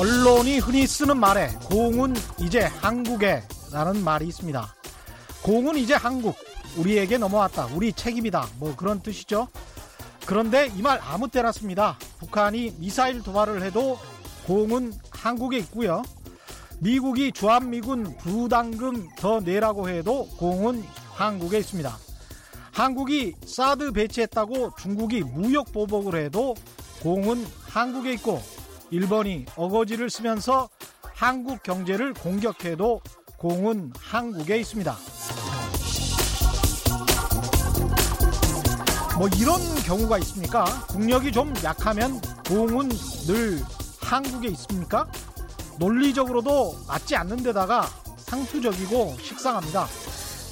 언론이 흔히 쓰는 말에 공은 이제 한국에 라는 말이 있습니다. 공은 이제 한국, 우리에게 넘어왔다. 우리 책임이다. 뭐 그런 뜻이죠. 그런데 이 말 아무 때나 씁니다. 북한이 미사일 도발을 해도 공은 한국에 있고요. 미국이 주한미군 부담금 더 내라고 해도 공은 한국에 있습니다. 한국이 사드 배치했다고 중국이 무역 보복을 해도 공은 한국에 있고 일본이 어거지를 쓰면서 한국 경제를 공격해도 공은 한국에 있습니다. 뭐 이런 경우가 있습니까? 국력이 좀 약하면 공은 늘 한국에 있습니까? 논리적으로도 맞지 않는 데다가 상투적이고 식상합니다.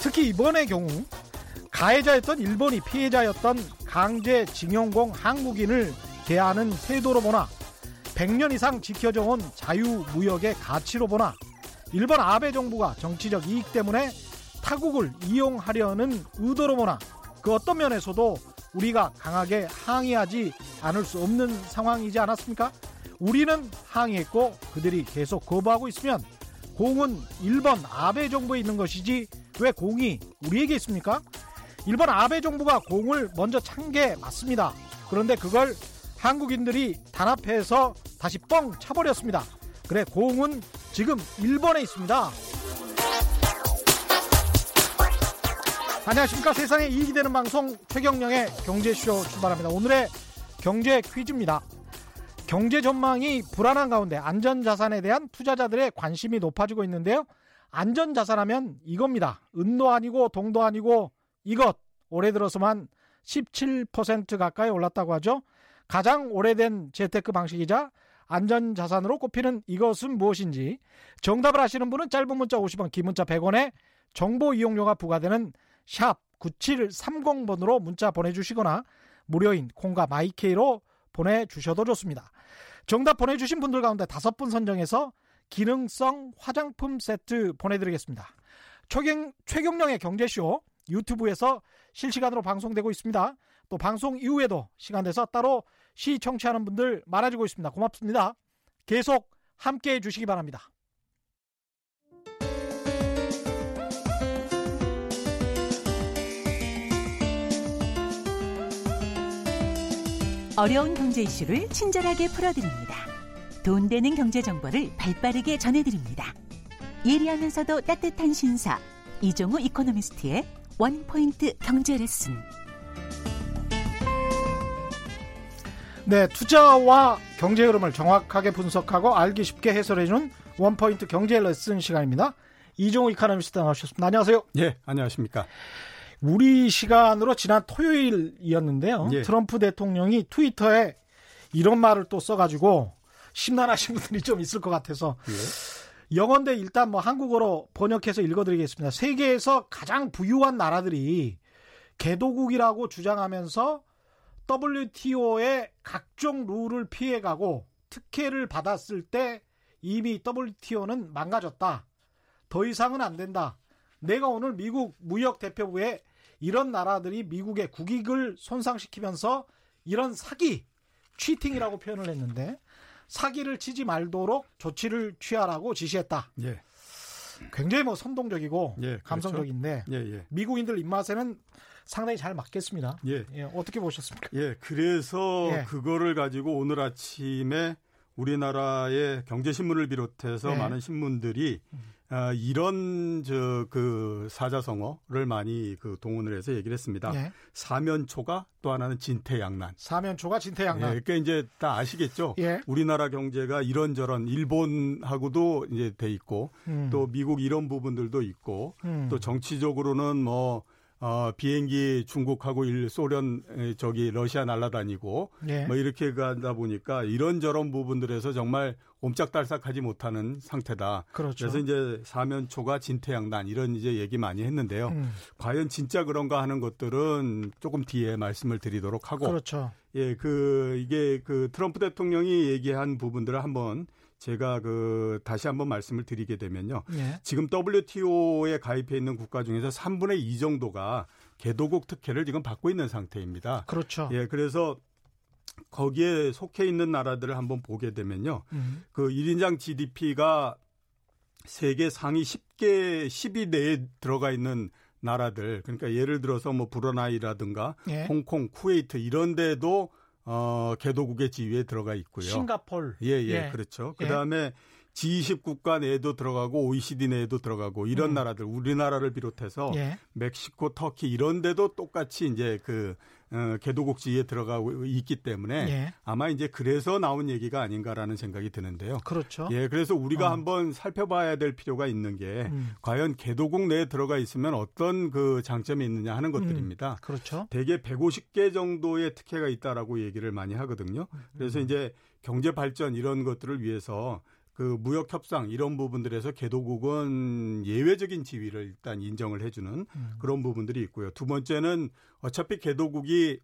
특히 이번의 경우 가해자였던 일본이 피해자였던 강제징용공 한국인을 대하는 태도로 보나 100년 이상 지켜져 온 자유무역의 가치로 보나 일본 아베 정부가 정치적 이익 때문에 타국을 이용하려는 의도로 보나 그 어떤 면에서도 우리가 강하게 항의하지 않을 수 없는 상황이지 않았습니까? 우리는 항의했고 그들이 계속 거부하고 있으면 공은 일본 아베 정부에 있는 것이지 왜 공이 우리에게 있습니까? 일본 아베 정부가 공을 먼저 찬 게 맞습니다. 그런데 그걸 한국인들이 단합해서 다시 뻥 차버렸습니다. 그래 공은 지금 일본에 있습니다. 안녕하십니까 세상에 이익이 되는 방송 최경령의 경제쇼 출발합니다. 오늘의 경제 퀴즈입니다. 경제 전망이 불안한 가운데 안전자산에 대한 투자자들의 관심이 높아지고 있는데요. 안전자산하면 이겁니다. 은도 아니고 동도 아니고 이것 올해 들어서만 17% 가까이 올랐다고 하죠. 가장 오래된 재테크 방식이자 안전자산으로 꼽히는 이것은 무엇인지 정답을 아시는 분은 짧은 문자 50원, 긴 문자 100원에 정보 이용료가 부과되는 샵 9730번으로 문자 보내주시거나 무료인 콩과 마이케이로 보내주셔도 좋습니다. 정답 보내주신 분들 가운데 다섯 분 선정해서 기능성 화장품 세트 보내드리겠습니다. 최경, 최경령의 경제쇼 유튜브에서 실시간으로 방송되고 있습니다. 또 방송 이후에도 시간 돼서 따로 시 청취하는 분들 많아지고 있습니다. 고맙습니다. 계속 함께 해주시기 바랍니다. 어려운 경제 이슈를 친절하게 풀어드립니다. 돈 되는 경제 정보를 발빠르게 전해드립니다. 예리하면서도 따뜻한 신사 이종우 이코노미스트의 원포인트 경제 레슨. 네, 투자와 경제 흐름을 정확하게 분석하고 알기 쉽게 해설해주는 원포인트 경제 레슨 시간입니다. 이종우 이코노미스트 나오셨습니다. 안녕하세요. 예, 안녕하십니까. 우리 시간으로 지난 토요일이었는데요. 예. 트럼프 대통령이 트위터에 이런 말을 또 써가지고 심란하신 분들이 좀 있을 것 같아서 예. 영어인데 일단 뭐 한국어로 번역해서 읽어드리겠습니다. 세계에서 가장 부유한 나라들이 개도국이라고 주장하면서 WTO의 각종 룰을 피해가고 특혜를 받았을 때 이미 WTO는 망가졌다. 더 이상은 안 된다. 내가 오늘 미국 무역 대표부에 이런 나라들이 미국의 국익을 손상시키면서 이런 사기, 취팅이라고 표현을 했는데 사기를 치지 말도록 조치를 취하라고 지시했다. 예. 굉장히 뭐 선동적이고 예, 그렇죠. 감성적인데 예, 예. 미국인들 입맛에는 상당히 잘 맞겠습니다. 예. 예, 어떻게 보셨습니까? 예, 그래서 예. 그거를 가지고 오늘 아침에 우리나라의 경제신문을 비롯해서 네. 많은 신문들이 아, 이런 저 그 사자성어를 많이 그 동원을 해서 얘기를 했습니다. 예. 사면초가 또 하나는 진퇴양난. 사면초가 예, 진태양난. 그러니까 이제 다 아시겠죠. 예. 우리나라 경제가 이런저런 일본하고도 이제 돼 있고 음. 또 미국 이런 부분들도 있고 음. 또 정치적으로는 뭐 어, 비행기 중국하고 일 소련 에, 저기 러시아 날아다니고 예. 뭐 이렇게 가다 보니까 이런저런 부분들에서 정말 옴짝달싹하지 못하는 상태다. 그렇죠. 래서 이제 사면초가 진퇴양난 이런 이제 얘기 많이 했는데요. 음. 과연 진짜 그런가 하는 것들은 조금 뒤에 말씀을 드리도록 하고 그렇죠. 예, 그 이게 그 트럼프 대통령이 얘기한 부분들을 한번 제가 그 다시 한번 말씀을 드리게 되면요. 예. 지금 WTO에 가입해 있는 국가 중에서 3분의 2 정도가 개도국 특혜를 지금 받고 있는 상태입니다. 그렇죠. 예, 그래서 거기에 속해 있는 나라들을 한번 보게 되면요. 음. 그 1인장 GDP가 세계 상위 10개, 10위 내에 들어가 있는 나라들. 그러니까 예를 들어서 뭐 브루나이라든가 예. 홍콩, 쿠웨이트 이런 데도 어, 개도국의 지위에 들어가 있고요. 싱가폴. 예, 예, 예. 그렇죠. 예. 그다음에 G20 국가 내에도 들어가고 OECD 내에도 들어가고 이런 음. 나라들 우리나라를 비롯해서 예. 멕시코, 터키 이런 데도 똑같이 이제 그 어, 개도국 지위에 들어가고 있기 때문에 예. 아마 이제 그래서 나온 얘기가 아닌가라는 생각이 드는데요. 그렇죠. 예, 그래서 우리가 어. 한번 살펴봐야 될 필요가 있는 게 음. 과연 개도국 내에 들어가 있으면 어떤 그 장점이 있느냐 하는 것들입니다. 그렇죠. 대개 150개 정도의 특혜가 있다라고 얘기를 많이 하거든요. 음. 그래서 이제 경제 발전 이런 것들을 위해서 그 무역 협상 이런 부분들에서 개도국은 예외적인 지위를 일단 인정을 해주는 음. 그런 부분들이 있고요. 두 번째는 어차피 개도국이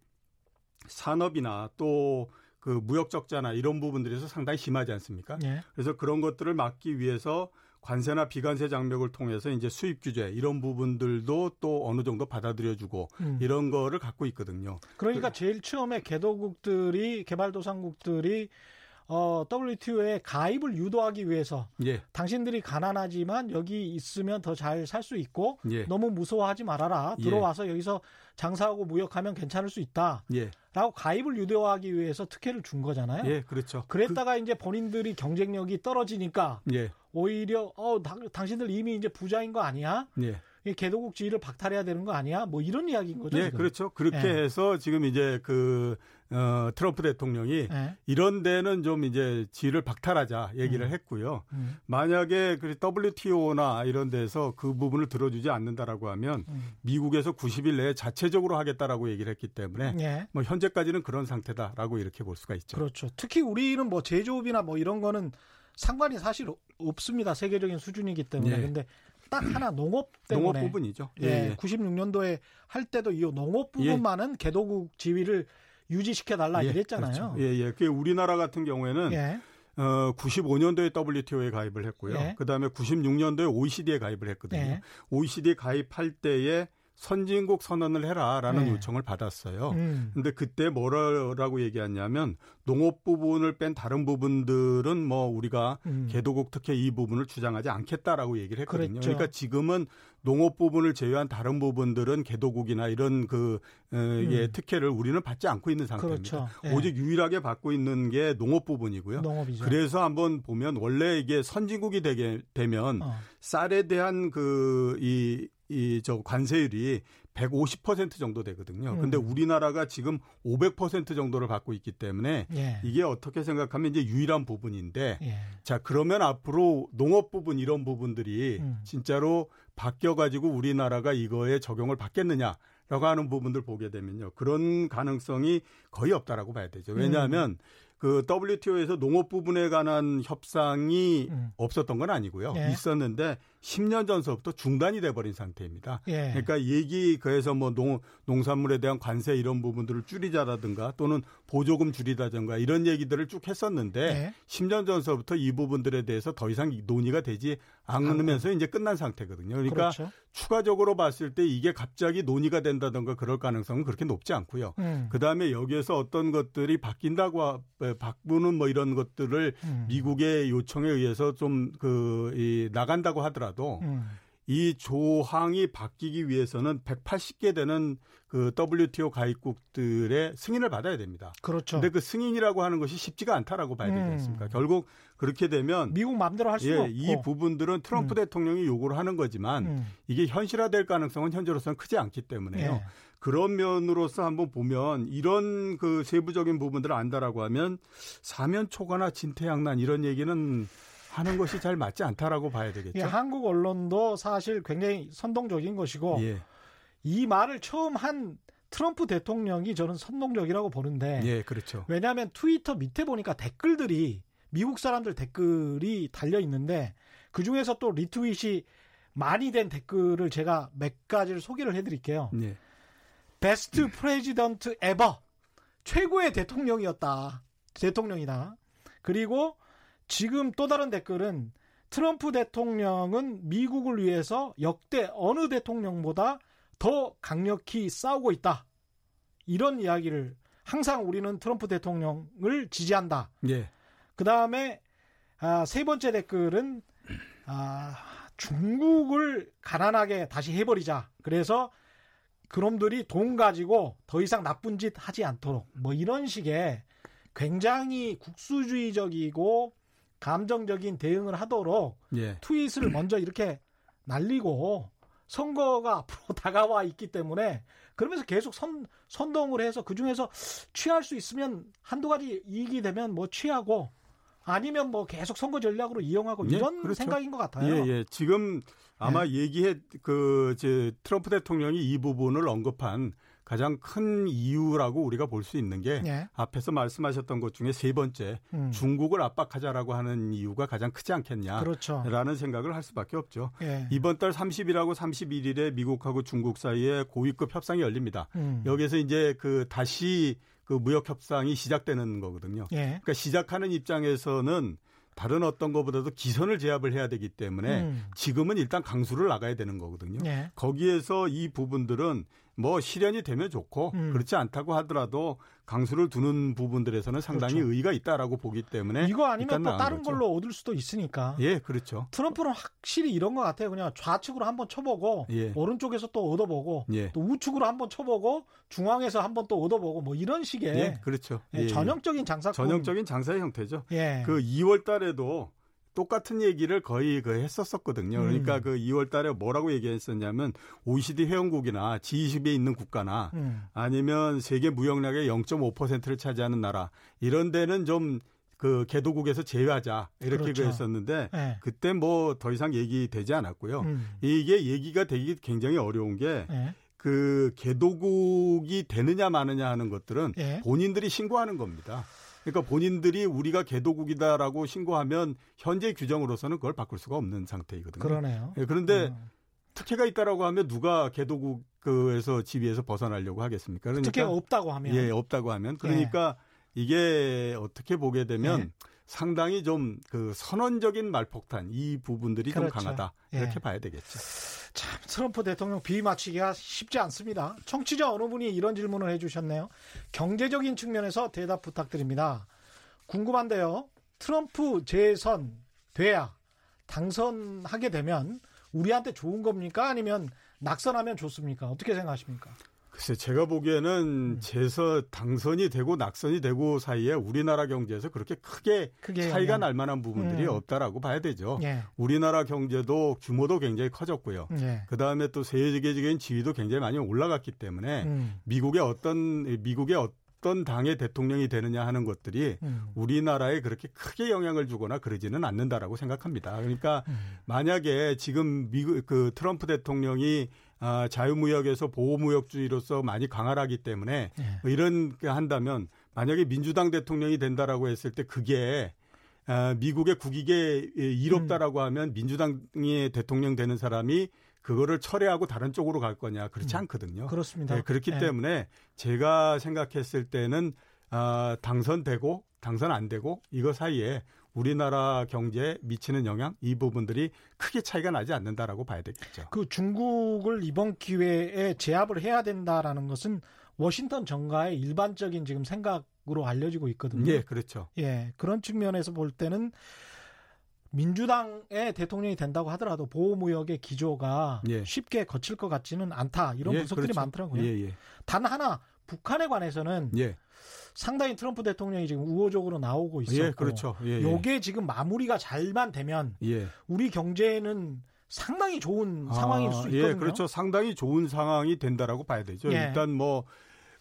산업이나 또 그 무역 적자나 이런 부분들에서 상당히 심하지 않습니까? 예. 그래서 그런 것들을 막기 위해서 관세나 비관세 장벽을 통해서 이제 수입 규제 이런 부분들도 또 어느 정도 받아들여주고 음. 이런 거를 갖고 있거든요. 그러니까 제일 처음에 개도국들이 개발도상국들이 어, WTO에 가입을 유도하기 위해서 예, 당신들이 가난하지만 여기 있으면 더 잘 살 수 있고 예, 너무 무서워하지 말아라. 예. 들어와서 여기서 장사하고 무역하면 괜찮을 수 있다. 예, 라고 가입을 유도하기 위해서 특혜를 준 거잖아요. 예, 그렇죠. 그랬다가 이제 본인들이 경쟁력이 떨어지니까 그, 예, 오히려 어 당, 당신들 이미 이제 부자인 거 아니야? 예, 이 개도국 지위를 박탈해야 되는 거 아니야? 뭐 이런 이야기인 거죠. 예, 지금. 그렇죠. 그렇게 예. 해서 지금 이제 그 어, 트럼프 대통령이 예. 이런 데는 좀 이제 지위를 박탈하자 얘기를 음. 했고요. 음, 만약에 그 WTO나 이런 데서 그 부분을 들어주지 않는다라고 하면 음. 미국에서 90일 내에 자체적으로 하겠다라고 얘기를 했기 때문에 예. 뭐 현재까지는 그런 상태다라고 이렇게 볼 수가 있죠. 그렇죠. 특히 우리는 뭐 제조업이나 뭐 이런 거는 상관이 사실 없- 없습니다. 세계적인 수준이기 때문에. 예. 근데 딱 하나 농업 때문에 농업 부분이죠. 예, 96년도에 할 때도 이 농업 부분만은 개도국 지위를 유지시켜 달라 이랬잖아요. 그렇죠. 예, 예. 그 우리나라 같은 경우에는 예. 어 95년도에 WTO에 가입을 했고요. 예. 그다음에 96년도에 OECD에 가입을 했거든요. 예. OECD 가입할 때에 선진국 선언을 해라라는 예. 요청을 받았어요. 음. 근데 그때 뭐라고 얘기했냐면 농업 부분을 뺀 다른 부분들은 뭐 우리가 음. 개도국 특혜 이 부분을 주장하지 않겠다라고 얘기를 했거든요. 그랬죠. 그러니까 지금은 농업 부분을 제외한 다른 부분들은 개도국이나 이런 그 어, 예, 음. 특혜를 우리는 받지 않고 있는 상태입니다. 그렇죠. 예. 오직 유일하게 받고 있는 게 농업 부분이고요. 농업이죠. 그래서 한번 보면 원래 이게 선진국이 되게 되면 어. 쌀에 대한 그 이 이 저 관세율이 150% 정도 되거든요. 음. 근데 우리나라가 지금 500% 정도를 받고 있기 때문에 예. 이게 어떻게 생각하면 이제 유일한 부분인데 예. 자 그러면 앞으로 농업 부분 이런 부분들이 음. 진짜로 바뀌어 가지고 우리나라가 이거에 적용을 받겠느냐 라고 하는 부분들 보게 되면요 그런 가능성이 거의 없다라고 봐야 되죠 왜냐하면 음. 그 WTO에서 농업 부분에 관한 협상이 음. 없었던 건 아니고요 예. 있었는데 10년 전서부터 중단이 돼버린 상태입니다. 예. 그러니까 얘기 그래서 뭐 농, 농산물에 대한 관세 이런 부분들을 줄이자라든가 또는 보조금 줄이다든가 이런 얘기들을 쭉 했었는데 예. 10년 전서부터 이 부분들에 대해서 더 이상 논의가 되지 않으면서 이제 끝난 상태거든요. 그러니까 그렇죠. 추가적으로 봤을 때 이게 갑자기 논의가 된다든가 그럴 가능성은 그렇게 높지 않고요. 음. 그 다음에 여기에서 어떤 것들이 바뀐다고 바꾸는 뭐 이런 것들을 음. 미국의 요청에 의해서 좀그이 나간다고 하더라도 음. 이 조항이 바뀌기 위해서는 180개 되는 그 WTO 가입국들의 승인을 받아야 됩니다. 그렇죠. 근데 그 승인이라고 하는 것이 쉽지가 않다라고 봐야 되지 음. 않습니까? 결국 그렇게 되면 미국 마음대로 할 수는 예, 없고. 이 부분들은 트럼프 음. 대통령이 요구를 하는 거지만 음. 이게 현실화될 가능성은 현재로서는 크지 않기 때문에요. 예. 그런 면으로서 한번 보면 이런 그 세부적인 부분들을 안다라고 하면 사면 초과나 진퇴양난 이런 얘기는 하는 것이 잘 맞지 않다라고 봐야 되겠죠. 예, 한국 언론도 사실 굉장히 선동적인 것이고 예, 이 말을 처음 한 트럼프 대통령이 저는 선동적이라고 보는데 예, 그렇죠. 왜냐하면 트위터 밑에 보니까 댓글들이 미국 사람들 댓글이 달려 있는데 그 중에서 또 리트윗이 많이 된 댓글을 제가 몇 가지를 소개를 해드릴게요. 예, best president ever 최고의 대통령이었다. 대통령이다. 그리고 지금 또 다른 댓글은 트럼프 대통령은 미국을 위해서 역대 어느 대통령보다 더 강력히 싸우고 있다. 이런 이야기를 항상 우리는 트럼프 대통령을 지지한다. 예. 그 다음에 아, 세 번째 댓글은 아, 중국을 가난하게 다시 해버리자. 그래서 그놈들이 돈 가지고 더 이상 나쁜 짓 하지 않도록 뭐 이런 식의 굉장히 국수주의적이고 감정적인 대응을 하도록 예. 트윗을 먼저 이렇게 날리고 선거가 앞으로 다가와 있기 때문에 그러면서 계속 선, 선동을 해서 그 중에서 취할 수 있으면 한두 가지 이익이 되면 뭐 취하고 아니면 뭐 계속 선거 전략으로 이용하고 예, 이런 그렇죠. 생각인 것 같아요. 예, 예. 지금 아마 얘기해 그 이제 트럼프 대통령이 이 부분을 언급한 가장 큰 이유라고 우리가 볼 수 있는 게 예. 앞에서 말씀하셨던 것 중에 세 번째 음. 중국을 압박하자라고 하는 이유가 가장 크지 않겠냐라는 그렇죠. 생각을 할 수밖에 없죠. 예. 이번 달 30일하고 31일에 미국하고 중국 사이에 고위급 협상이 열립니다. 음. 여기서 이제 그 다시 그 무역 협상이 시작되는 거거든요. 예. 그러니까 시작하는 입장에서는 다른 어떤 것보다도 기선을 제압을 해야 되기 때문에 음. 지금은 일단 강수를 나가야 되는 거거든요. 예. 거기에서 이 부분들은 뭐 실현이 되면 좋고 음. 그렇지 않다고 하더라도 강수를 두는 부분들에서는 상당히 그렇죠. 의의가 있다라고 보기 때문에 이거 아니면 또 다른 거죠. 걸로 얻을 수도 있으니까. 예, 그렇죠. 트럼프는 확실히 이런 것 같아요. 그냥 좌측으로 한번 쳐보고 예. 오른쪽에서 또 얻어보고 예. 또 우측으로 한번 쳐보고 중앙에서 한번 또 얻어보고 뭐 이런 식의 예, 그렇죠. 예, 예, 예. 전형적인 장사꾼. 전형적인 장사의 형태죠. 예. 그 2월 달에도 똑같은 얘기를 거의 그 했었었거든요. 음. 그러니까 그 2월 달에 뭐라고 얘기했었냐면 OECD 회원국이나 G20에 있는 국가나 음. 아니면 세계 무역량의 0.5%를 차지하는 나라 이런 데는 좀그 개도국에서 제외하자 이렇게 그렇죠. 그랬었는데 예. 그때 뭐 더 이상 얘기되지 않았고요. 음. 이게 얘기가 되기 굉장히 어려운 게 예. 그 개도국이 되느냐 마느냐 하는 것들은 예. 본인들이 신고하는 겁니다. 그러니까 본인들이 우리가 개도국이다라고 신고하면 현재 규정으로서는 그걸 바꿀 수가 없는 상태이거든요. 그러네요. 예, 그런데 음. 특혜가 있다라고 하면 누가 개도국에서 지위에서 벗어나려고 하겠습니까? 그러니까 특혜가 없다고 하면 예, 없다고 하면 그러니까 이게 어떻게 보게 되면 예. 상당히 좀 그 선언적인 말폭탄 이 부분들이 좀 그렇죠. 강하다 예. 이렇게 봐야 되겠죠. 참 트럼프 대통령 비위 맞추기가 쉽지 않습니다. 청취자 어느 분이 이런 질문을 해주셨네요. 경제적인 측면에서 대답 부탁드립니다. 궁금한데요. 트럼프 재선 돼야 당선하게 되면 우리한테 좋은 겁니까? 아니면 낙선하면 좋습니까? 어떻게 생각하십니까? 글쎄 제가 보기에는 재서 당선이 되고 낙선이 되고 사이에 우리나라 경제에서 그렇게 크게 크게 차이가 날 만한 부분들이 음. 없다라고 봐야 되죠. 예, 우리나라 경제도 규모도 굉장히 커졌고요. 예. 그 다음에 또 세계적인 지위도 굉장히 많이 올라갔기 때문에 음, 미국의 어떤 미국의 어떤 당의 대통령이 되느냐 하는 것들이 음, 우리나라에 그렇게 크게 영향을 주거나 그러지는 않는다라고 생각합니다. 그러니까 음. 만약에 지금 미국 그 트럼프 대통령이 아, 자유무역에서 보호무역주의로서 많이 강화하기 때문에 예. 뭐 이런 게 한다면 만약에 민주당 대통령이 된다라고 했을 때 그게 아, 미국의 국익에 이롭다라고 음. 하면 민주당의 대통령 되는 사람이 그거를 철회하고 다른 쪽으로 갈 거냐 그렇지 음. 않거든요. 그렇습니다. 네, 그렇기 예. 때문에 제가 생각했을 때는 아, 당선되고 당선 안 되고 이거 사이에 우리나라 경제에 미치는 영향 이 부분들이 크게 차이가 나지 않는다라고 봐야 되겠죠. 그 중국을 이번 기회에 제압을 해야 된다라는 것은 워싱턴 정가의 일반적인 지금 생각으로 알려지고 있거든요. 예, 그렇죠. 예, 그런 측면에서 볼 때는 민주당의 대통령이 된다고 하더라도 보호무역의 기조가 예. 쉽게 거칠 것 같지는 않다 이런 예, 분석들이 그렇죠. 많더라고요. 예, 예. 단 하나 북한에 관해서는 예. 상당히 트럼프 대통령이 지금 우호적으로 나오고 있었고, 예, 그렇죠. 예, 예. 요게 지금 마무리가 잘만 되면 예. 우리 경제에는 상당히 좋은 상황일 수 아, 있거든요. 예, 그렇죠. 상당히 좋은 상황이 된다라고 봐야 되죠. 예. 일단 뭐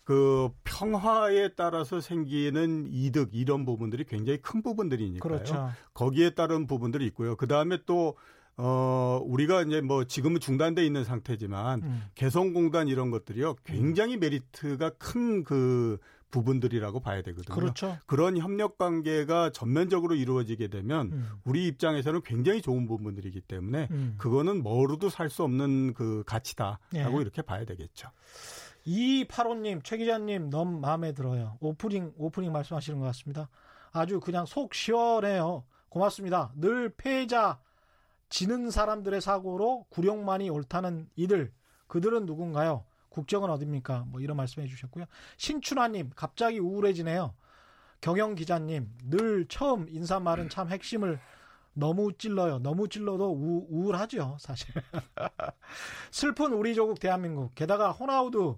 그 평화에 따라서 생기는 이득 이런 부분들이 굉장히 큰 부분들이니까요. 그렇죠. 거기에 따른 부분들이 있고요. 그 다음에 또 어, 우리가 이제 뭐 지금은 중단돼 있는 상태지만 음. 개성공단 이런 것들이요. 굉장히 메리트가 큰 그 부분들이라고 봐야 되거든요. 그렇죠. 그런 협력 관계가 전면적으로 이루어지게 되면 음. 우리 입장에서는 굉장히 좋은 부분들이기 때문에 음. 그거는 뭐로도 살 수 없는 그 가치다라고 예. 이렇게 봐야 되겠죠. 이팔호님, 최 기자님 너무 마음에 들어요. 오프닝 오프닝 말씀하시는 것 같습니다. 아주 그냥 속 시원해요. 고맙습니다. 늘 패자 지는 사람들의 사고로 굴욕만이 옳다는 이들 그들은 누군가요? 국정은 어딥니까? 뭐 이런 말씀해 주셨고요. 신춘하님, 갑자기 우울해지네요. 경영 기자님, 늘 처음 인사말은 참 핵심을 너무 찔러요. 너무 찔러도 우, 우울하죠, 사실. 슬픈 우리 조국 대한민국. 게다가 호나우두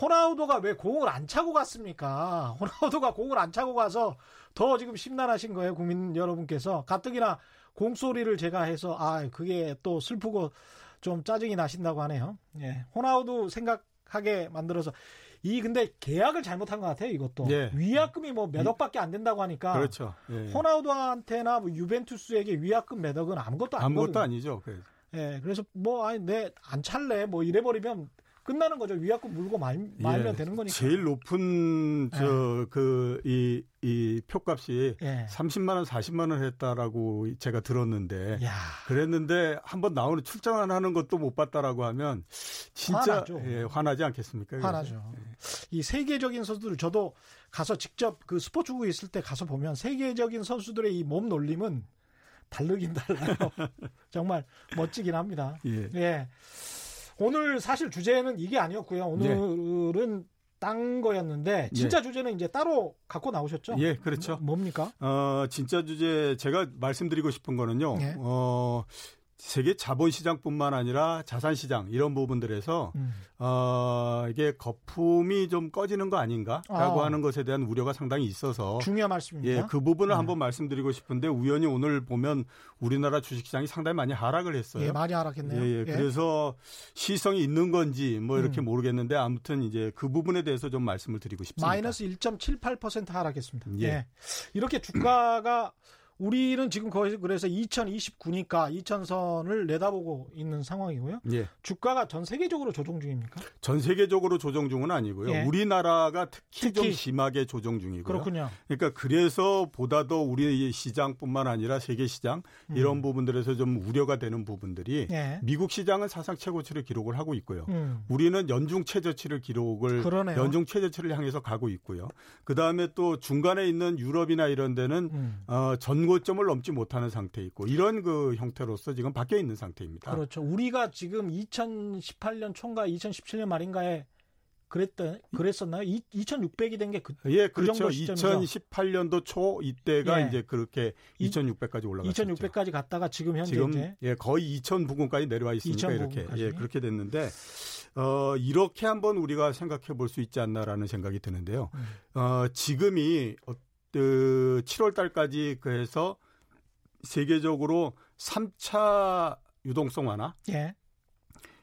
호나우도가 왜 공을 안 차고 갔습니까? 호나우도가 공을 안 차고 가서 더 지금 심란하신 거예요, 국민 여러분께서. 가뜩이나 공소리를 제가 해서 아 그게 또 슬프고 좀 짜증이 나신다고 하네요. 예, 호나우도 생각하게 만들어서 이 근데 계약을 잘못한 것 같아요, 이것도. 예. 위약금이 뭐 몇 억밖에 안 된다고 하니까. 그렇죠. 예. 호나우도한테나 뭐 유벤투스에게 위약금 몇 억은 아무것도 아니거든요. 아무것도 아니죠. 그래서. 예, 그래서 뭐 아니 내 안 찰래 뭐 이래 버리면 끝나는 거죠. 위약금 물고 말, 말면 예, 되는 거니까. 제일 높은 저 그이이 표값이 예. 30만 원, 40만 원 했다라고 제가 들었는데 야, 그랬는데 한번 나오는 출장 안 하는 것도 못 봤다라고 하면 진짜 화나죠. 예, 화나지 않겠습니까? 화나죠. 이 세계적인 선수들 저도 가서 직접 그 스포츠국에 있을 때 가서 보면 세계적인 선수들의 이 몸 놀림은 다르긴 달라요. 정말 멋지긴 합니다. 예. 예. 오늘 사실 주제는 이게 아니었고요. 오늘은 딴 거였는데 진짜 주제는 이제 따로 갖고 나오셨죠? 예, 그렇죠. 뭡니까? 어, 진짜 주제 제가 말씀드리고 싶은 거는요. 예. 어, 세계 자본 시장뿐만 아니라 자산 시장 이런 부분들에서 음. 어, 이게 거품이 좀 꺼지는 거 아닌가라고 아. 하는 것에 대한 우려가 상당히 있어서 중요한 말씀입니다. 예, 그 부분을 네. 한번 말씀드리고 싶은데 우연히 오늘 보면 우리나라 주식시장이 상당히 많이 하락을 했어요. 예, 많이 알았겠네요. 예, 예. 그래서 시성이 있는 건지 뭐 이렇게 음. 모르겠는데 아무튼 이제 그 부분에 대해서 좀 말씀을 드리고 싶습니다. 마이너스 1.78% 하락했습니다. 예. 예. 이렇게 주가가 우리는 지금 거의 그래서 2029니까 2000선을 내다보고 있는 상황이고요. 예. 주가가 전 세계적으로 조정 중입니까? 전 세계적으로 조정 중은 아니고요. 예. 우리나라가 특히, 좀 특히. 심하게 조정 중이고요. 그렇군요. 그러니까 그래서 보다 더 우리 시장뿐만 아니라 세계 시장 이런 부분들에서 좀 우려가 되는 부분들이 음. 예. 미국 시장은 사상 최고치를 기록을 하고 있고요. 음. 우리는 연중 최저치를 기록을 그러네요. 연중 최저치를 향해서 가고 있고요. 그 다음에 또 중간에 있는 유럽이나 이런 데는 음. 어, 전 고점을 넘지 못하는 상태 있고 이런 그 형태로서 지금 바뀌어 있는 상태입니다. 그렇죠. 우리가 지금 2018년 총과 2017년 말인가에 그랬던 그랬었나요? 2,600이 된 게 그, 예, 그 그렇죠. 정도 시점이죠. 2018년도 초 이때가 예. 이제 그렇게 이- 2,600까지 올라갔죠. 2,600까지 갔다가 지금 현재 지금 예 거의 2,000 부근까지 내려와 있으니까 2000 이렇게. 예 그렇게 됐는데 어 이렇게 한번 우리가 생각해 볼 수 있지 않나라는 생각이 드는데요. 음. 어 지금이 어, 그 7월 달까지 그해서 세계적으로 3차 유동성 완화 예.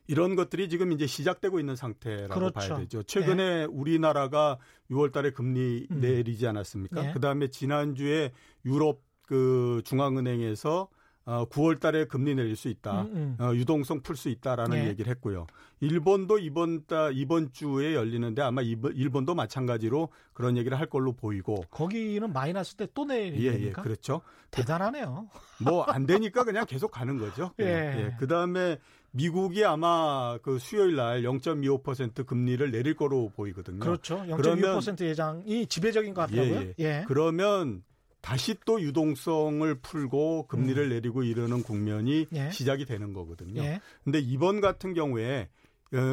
이런 것들이 지금 이제 시작되고 있는 상태라고 그렇죠. 봐야 되죠. 최근에 우리나라가 6월 달에 금리 음. 내리지 않았습니까? 예. 그다음에 지난주에 유럽 그 중앙은행에서 어 9월 달에 금리 내릴 수 있다. 음, 음. 어, 유동성 풀 수 있다라는 예. 얘기를 했고요. 일본도 이번 달 이번 주에 열리는데 아마 이번- 일본 도 마찬가지로 그런 얘기를 할 걸로 보이고 거기는 마이너스 때또 예, 예, 내리니까 그렇죠. 대단하네요. 뭐 안 되니까 그냥 계속 가는 거죠. 예. 그 다음에 미국이 아마 그 수요일 날 0.25% 금리를 내릴 거로 보이거든요. 그렇죠. 그러면- 0.25% 예상이 지배적인 것 같더라고요. 예, 예. 그러면 다시 또 유동성을 풀고 금리를 내리고 이러는 국면이 음. 예. 시작이 되는 거거든요. 예. 근데 이번 같은 경우에 어,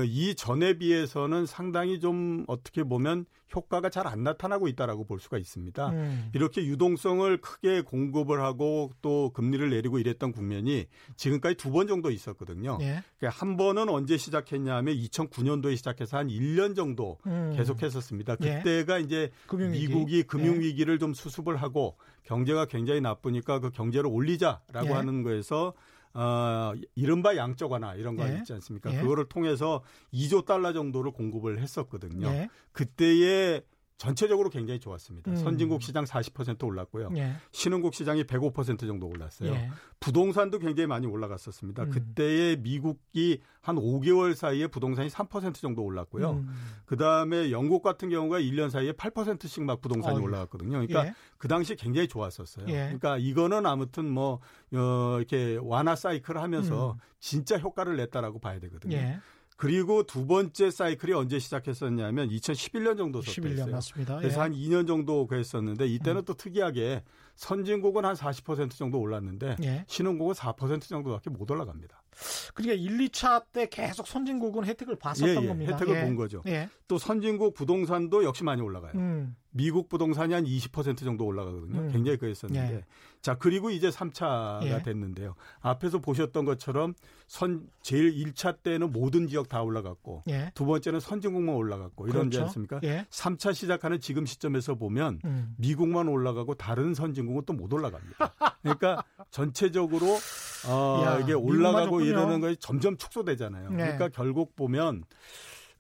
이 전에 비해서는 상당히 좀 어떻게 보면 효과가 잘 안 나타나고 있다라고 볼 수가 있습니다. 음. 이렇게 유동성을 크게 공급을 하고 또 금리를 내리고 이랬던 국면이 지금까지 두 번 정도 있었거든요. 예. 그러니까 한 번은 언제 시작했냐 하면 2009년도에 시작해서 한 1년 정도 음. 계속했었습니다. 예. 그때가 이제 금융위기. 미국이 예. 금융 위기를 좀 수습을 하고 경제가 굉장히 나쁘니까 그 경제를 올리자라고 예. 하는 거에서 어, 이른바 양적 완화 이런 거 예. 있지 않습니까? 예. 그거를 통해서 2조 달러 정도를 공급을 했었거든요. 예. 그때에 전체적으로 굉장히 좋았습니다. 음. 선진국 시장 40% 올랐고요. 예. 신흥국 시장이 105% 정도 올랐어요. 예. 부동산도 굉장히 많이 올라갔었습니다. 음. 그때에 미국이 한 5개월 사이에 부동산이 3% 정도 올랐고요. 음. 그 다음에 영국 같은 경우가 1년 사이에 8%씩 막 부동산이 어휴. 올라갔거든요. 그러니까 예. 그 당시 굉장히 좋았었어요. 예. 그러니까 이거는 아무튼 뭐, 어, 이렇게 완화 사이클 하면서 음. 진짜 효과를 냈다라고 봐야 되거든요. 예. 그리고 두 번째 사이클이 언제 시작했었냐면 2011년 정도 11년 섰어요. 맞습니다. 그래서 예. 한 2년 정도 그랬었는데 이때는 또 특이하게 선진국은 한 40% 정도 올랐는데 예. 신흥국은 4% 정도밖에 못 올라갑니다. 그러니까 1, 2차 때 계속 선진국은 혜택을 봤었던 예, 예. 겁니다. 혜택을 예. 본 거죠. 예. 또 선진국 부동산도 역시 많이 올라가요. 음. 미국 부동산이 한 20% 정도 올라가거든요. 음. 굉장히 그랬었는데. 예. 자, 그리고 이제 3차가 예. 됐는데요. 앞에서 보셨던 것처럼 선 제일 1차 때는 모든 지역 다 올라갔고 예. 두 번째는 선진국만 올라갔고 이런지 그렇죠. 않습니까? 예. 3차 시작하는 지금 시점에서 보면 음. 미국만 올라가고 다른 선진국은 또 못 올라갑니다. 그러니까 전체적으로 어, 야, 이게 올라가고. 이러는 것이 점점 축소되잖아요. 네. 그러니까 결국 보면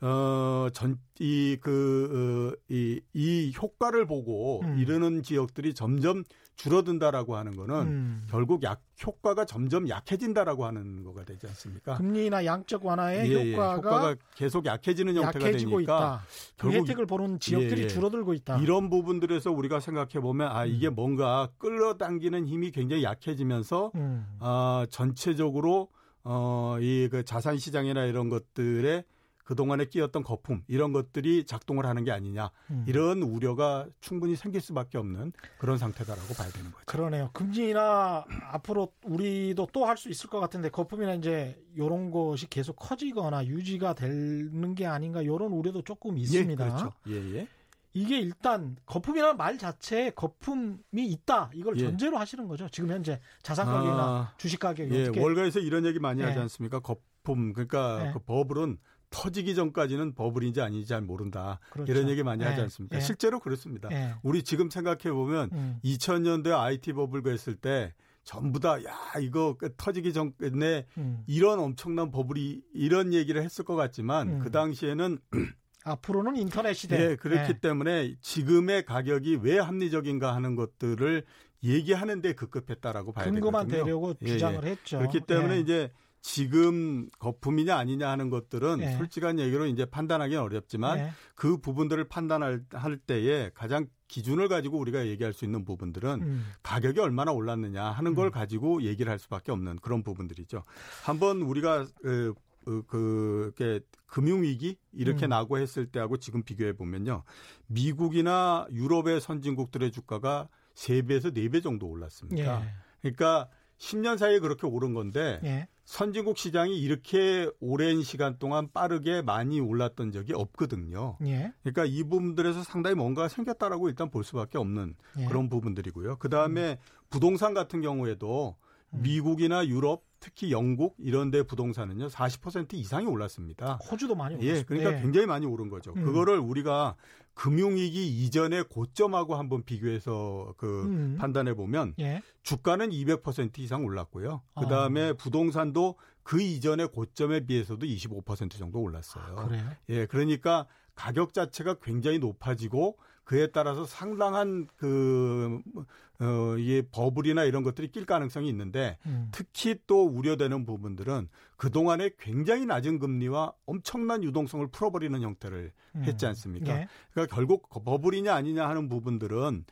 어, 전, 이, 그, 어, 이, 이 효과를 보고 음. 이르는 지역들이 점점 줄어든다라고 하는 거는 음. 결국 약, 효과가 점점 약해진다라고 하는 거가 되지 않습니까? 금리나 양적 완화의 예, 예. 효과가, 계속 약해지는 형태가 약해지고 되니까 있다. 그 결국 혜택을 보는 지역들이 예, 예. 줄어들고 있다. 이런 부분들에서 우리가 생각해 보면 아 이게 음. 뭔가 끌어당기는 힘이 굉장히 약해지면서 음. 아 전체적으로 어 이 그 자산 시장이나 이런 것들에 그동안에 끼었던 거품 이런 것들이 작동을 하는 게 아니냐 음. 이런 우려가 충분히 생길 수밖에 없는 그런 상태다라고 봐야 되는 거죠. 그러네요. 금리나 앞으로 우리도 또 할 수 있을 것 같은데 거품이나 이제 이런 것이 계속 커지거나 유지가 되는 게 아닌가 이런 우려도 조금 있습니다. 예, 그렇죠. 예, 예. 이게 일단 거품이라는 말 자체에 거품이 있다 이걸 예. 전제로 하시는 거죠. 지금 현재 자산 가격이나 아, 주식 가격 이 예, 어떻게 월가에서 이런 얘기 많이 예. 하지 않습니까? 거품 그러니까 예. 그 버블은 터지기 전까지는 버블인지 아닌지 잘 모른다. 그렇죠. 이런 얘기 많이 하지 예, 않습니까? 예. 실제로 그렇습니다. 예. 우리 지금 생각해 보면 음. 2000년대 IT 버블 그랬을 때 전부 다 야 이거 그 터지기 전에 음. 이런 엄청난 버블이 이런 얘기를 했을 것 같지만 음. 그 당시에는 앞으로는 인터넷 시대. 예, 그렇기 예. 때문에 지금의 가격이 왜 합리적인가 하는 것들을 얘기하는데 급급했다라고 봐야 근거만 되거든요. 대려고 예, 주장을 예. 했죠. 그렇기 때문에 예. 이제 지금 거품이냐 아니냐 하는 것들은 예. 솔직한 얘기로 이제 판단하기는 어렵지만 예. 그 부분들을 판단할 할 때에 가장 기준을 가지고 우리가 얘기할 수 있는 부분들은 음. 가격이 얼마나 올랐느냐 하는 걸 음. 가지고 얘기를 할 수밖에 없는 그런 부분들이죠. 한번 우리가 그, 그, 그, 게 금융위기 이렇게 음. 나고 했을 때하고 지금 비교해 보면요. 미국이나 유럽의 선진국들의 주가가 3배에서 4배 정도 올랐습니다. 예. 그러니까 10년 사이에 그렇게 오른 건데 예. 선진국 시장이 이렇게 오랜 시간 동안 빠르게 많이 올랐던 적이 없거든요. 예. 그러니까 이 부분들에서 상당히 뭔가 생겼다라고 일단 볼 수밖에 없는 예. 그런 부분들이고요. 그 다음에 부동산 같은 경우에도 음. 미국이나 유럽, 특히 영국 이런 데 부동산은요, 40% 이상이 올랐습니다. 호주도 많이 예, 올랐습니다. 그러니까 굉장히 많이 오른 거죠. 음. 그거를 우리가 금융위기 이전의 고점하고 한번 비교해서 그 음. 판단해 보면 예. 주가는 200% 이상 올랐고요. 아. 그 다음에 부동산도 그 이전의 고점에 비해서도 25% 정도 올랐어요. 그래요. 예, 그러니까 가격 자체가 굉장히 높아지고 그에 따라서 상당한 그, 어, 이게 버블이나 이런 것들이 낄 가능성이 있는데 음. 특히 또 우려되는 부분들은 그동안에 굉장히 낮은 금리와 엄청난 유동성을 풀어버리는 형태를 음. 했지 않습니까? 예. 그러니까 결국 버블이냐 아니냐 하는 부분들은